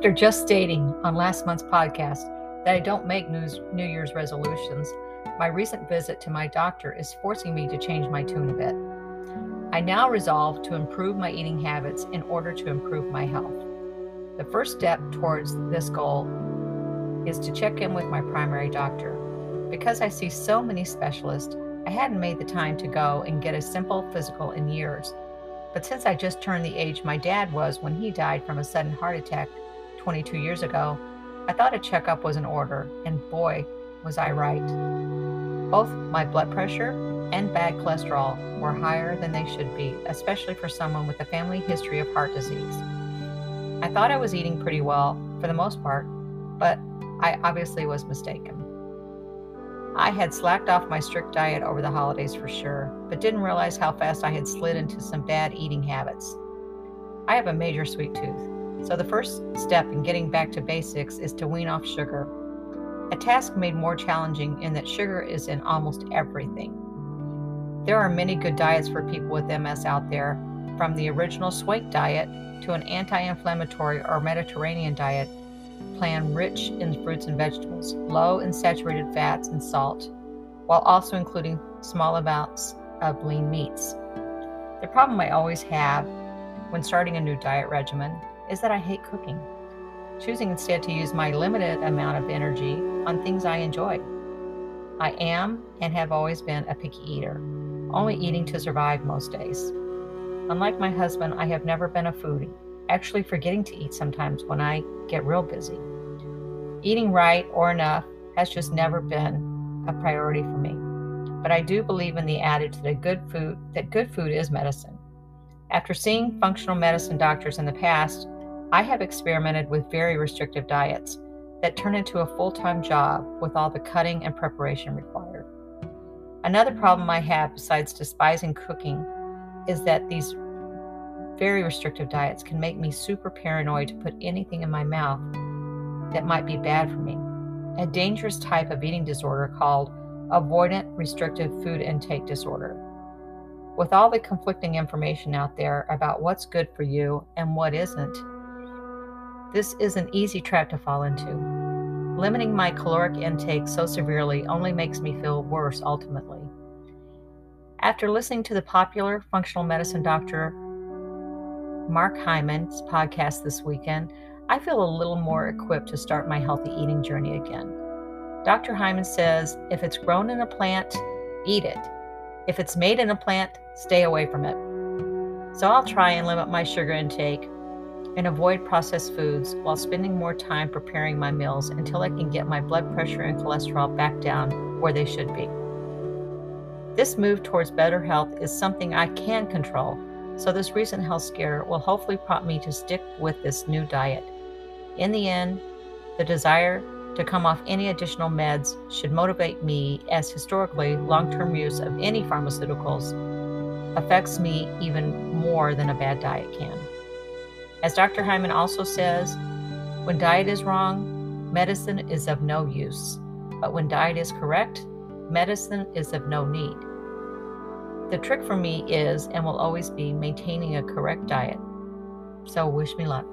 After just stating on last month's podcast that I don't make New Year's resolutions, my recent visit to my doctor is forcing me to change my tune a bit. I now resolve to improve my eating habits in order to improve my health. The first step towards this goal is to check in with my primary doctor. Because I see so many specialists, I hadn't made the time to go and get a simple physical in years. But since I just turned the age my dad was when he died from a sudden heart attack 22 years ago, I thought a checkup was in order, and boy, was I right. Both my blood pressure and bad cholesterol were higher than they should be, especially for someone with a family history of heart disease. I thought I was eating pretty well for the most part, but I obviously was mistaken. I had slacked off my strict diet over the holidays for sure, but didn't realize how fast I had slid into some bad eating habits. I have a major sweet tooth, so the first step in getting back to basics is to wean off sugar. A task made more challenging in that sugar is in almost everything. There are many good diets for people with MS out there, from the original Swank diet to an anti inflammatory or Mediterranean diet plan rich in fruits and vegetables, low in saturated fats and salt, while also including small amounts of lean meats. The problem I always have when starting a new diet regimen is that I hate cooking, choosing instead to use my limited amount of energy on things I enjoy. I am and have always been a picky eater, only eating to survive most days. Unlike my husband, I have never been a foodie actually forgetting to eat sometimes when I get real busy. Eating right or enough has just never been a priority for me. But I do believe in the adage that good food that good food is medicine. After seeing functional medicine doctors in the past, I have experimented with very restrictive diets that turn into a full-time job with all the cutting and preparation required. Another problem I have besides despising cooking is that these very restrictive diets can make me super paranoid to put anything in my mouth that might be bad for me. A dangerous type of eating disorder called avoidant restrictive food intake disorder. With all the conflicting information out there about what's good for you and what isn't, this is an easy trap to fall into. Limiting my caloric intake so severely only makes me feel worse ultimately. After listening to the popular functional medicine doctor Mark Hyman's podcast this weekend, I feel a little more equipped to start my healthy eating journey again. Dr. Hyman says if it's grown in a plant, eat it. If it's made in a plant, stay away from it. So I'll try and limit my sugar intake and avoid processed foods while spending more time preparing my meals until I can get my blood pressure and cholesterol back down where they should be. This move towards better health is something I can control so, this recent health scare will hopefully prompt me to stick with this new diet. In the end, the desire to come off any additional meds should motivate me, as historically, long term use of any pharmaceuticals affects me even more than a bad diet can. As Dr. Hyman also says, when diet is wrong, medicine is of no use. But when diet is correct, medicine is of no need. The trick for me is and will always be maintaining a correct diet. So, wish me luck.